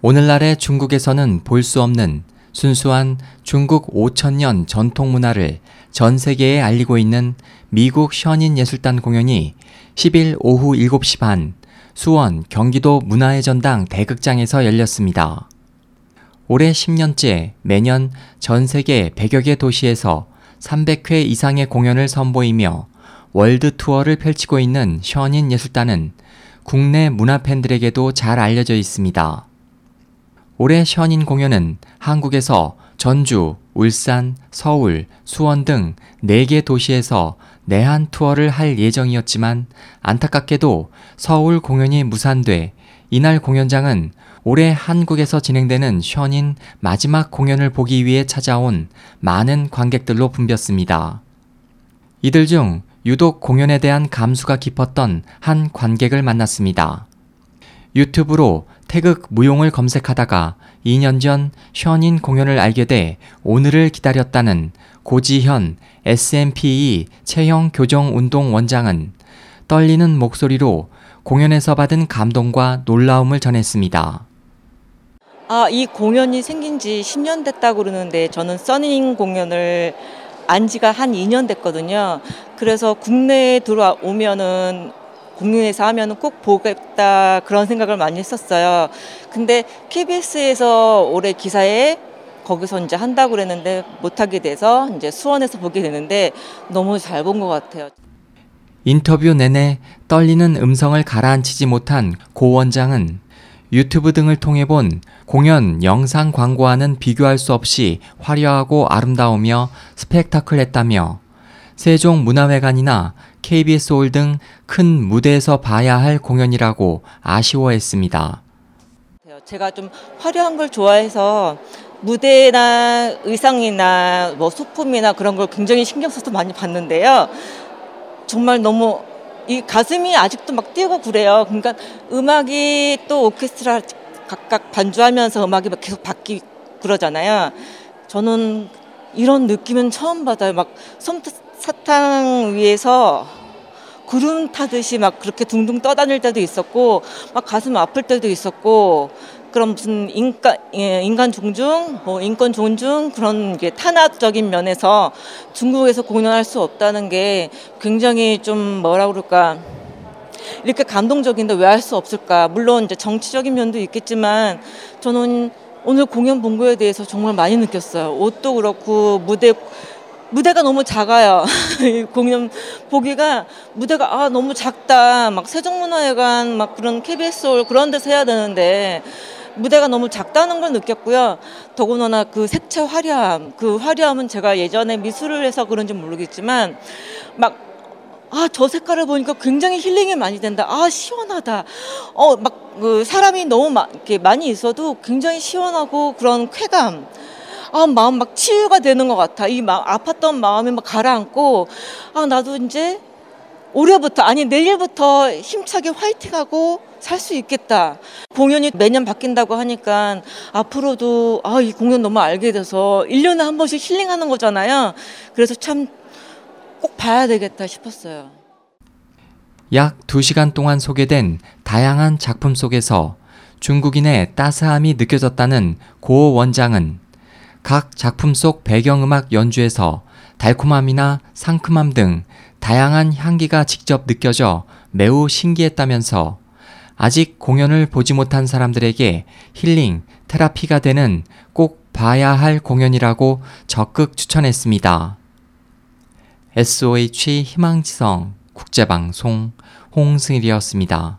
오늘날의 중국에서는 볼 수 없는 순수한 중국 5천년 전통 문화를 전 세계에 알리고 있는 미국 션윈 예술단 공연이 10일 오후 7시 반 수원 경기도 문화의 전당 대극장에서 열렸습니다. 올해 10년째 매년 전 세계 100여 개 도시에서 300회 이상의 공연을 선보이며 월드 투어를 펼치고 있는 션윈 예술단은 국내 문화 팬들에게도 잘 알려져 있습니다. 올해 션인 공연은 한국에서 전주, 울산, 서울, 수원 등 4개 도시에서 내한 투어를 할 예정이었지만 안타깝게도 서울 공연이 무산돼 이날 공연장은 올해 한국에서 진행되는 션인 마지막 공연을 보기 위해 찾아온 많은 관객들로 붐볐습니다. 이들 중 유독 공연에 대한 감수가 깊었던 한 관객을 만났습니다. 유튜브로 태극 무용을 검색하다가 2년 전 션인 공연을 알게 돼 오늘을 기다렸다는 고지현 SMPE 체형 교정 운동 원장은 떨리는 목소리로 공연에서 받은 감동과 놀라움을 전했습니다. 아, 이 공연이 생긴 지 10년 됐다고 그러는데 저는 써닝 공연을 안 지가 한 2년 됐거든요. 그래서 국내에 들어오면은 공연에서 하면은 꼭 보겠다 그런 생각을 많이 했었어요. 근데 KBS에서 올해 기사에 거기서 이제 한다고 그랬는데 못하게 돼서 이제 수원에서 보게 되는데 너무 잘 본 것 같아요. 인터뷰 내내 떨리는 음성을 가라앉히지 못한 고 원장은 유튜브 등을 통해 본 공연 영상 광고와는 비교할 수 없이 화려하고 아름다우며 스펙타클했다며 세종문화회관이나 KBS 홀 등 큰 무대에서 봐야 할 공연이라고 아쉬워했습니다. 제가 좀 화려한 걸 좋아해서 무대나 의상이나 뭐 소품이나 그런 걸 굉장히 신경 써서 많이 봤는데요. 정말 너무 이 가슴이 아직도 막 뛰고 그래요. 그러니까 음악이 또 오케스트라 각각 반주하면서 음악이 막 계속 바뀌고 그러잖아요. 저는 이런 느낌은 처음 받아요. 막솜 사탕 위에서 구름 타듯이 막 그렇게 둥둥 떠다닐 때도 있었고, 막 가슴 아플 때도 있었고, 그런 무슨 인간 예, 인간 존중, 뭐 인권 존중 그런 게 탄압적인 면에서 중국에서 공연할 수 없다는 게 굉장히 좀 뭐라 그럴까 이렇게 감동적인데 왜 할 수 없을까? 물론 이제 정치적인 면도 있겠지만 저는 오늘 공연 본 거에 대해서 정말 많이 느꼈어요. 옷도 그렇고 무대 무대가 너무 작아요. 공연 보기가 무대가 아 너무 작다. 막 세종문화회관 막 그런 KBS 홀 그런 데서 해야 되는데 무대가 너무 작다는 걸 느꼈고요. 더군다나 그 색채 화려함, 그 화려함은 제가 예전에 미술을 해서 그런지 모르겠지만 막 아, 저 색깔을 보니까 굉장히 힐링이 많이 된다. 아, 시원하다. 어, 막, 그, 사람이 너무 마, 이렇게 많이 있어도 굉장히 시원하고 그런 쾌감. 아, 마음 막 치유가 되는 것 같아. 이 마, 아팠던 마음이 막 가라앉고, 아, 나도 이제 올해부터, 아니, 내일부터 힘차게 화이팅하고 살 수 있겠다. 공연이 매년 바뀐다고 하니까 앞으로도, 아, 이 공연 너무 알게 돼서 1년에 한 번씩 힐링하는 거잖아요. 그래서 참 꼭 봐야 되겠다 싶었어요. 약 2시간 동안 소개된 다양한 작품 속에서 중국인의 따스함이 느껴졌다는 고 원장은 각 작품 속 배경음악 연주에서 달콤함이나 상큼함 등 다양한 향기가 직접 느껴져 매우 신기했다면서 아직 공연을 보지 못한 사람들에게 힐링, 테라피가 되는 꼭 봐야 할 공연이라고 적극 추천했습니다. SOH 희망지성 국제방송 홍승일이었습니다.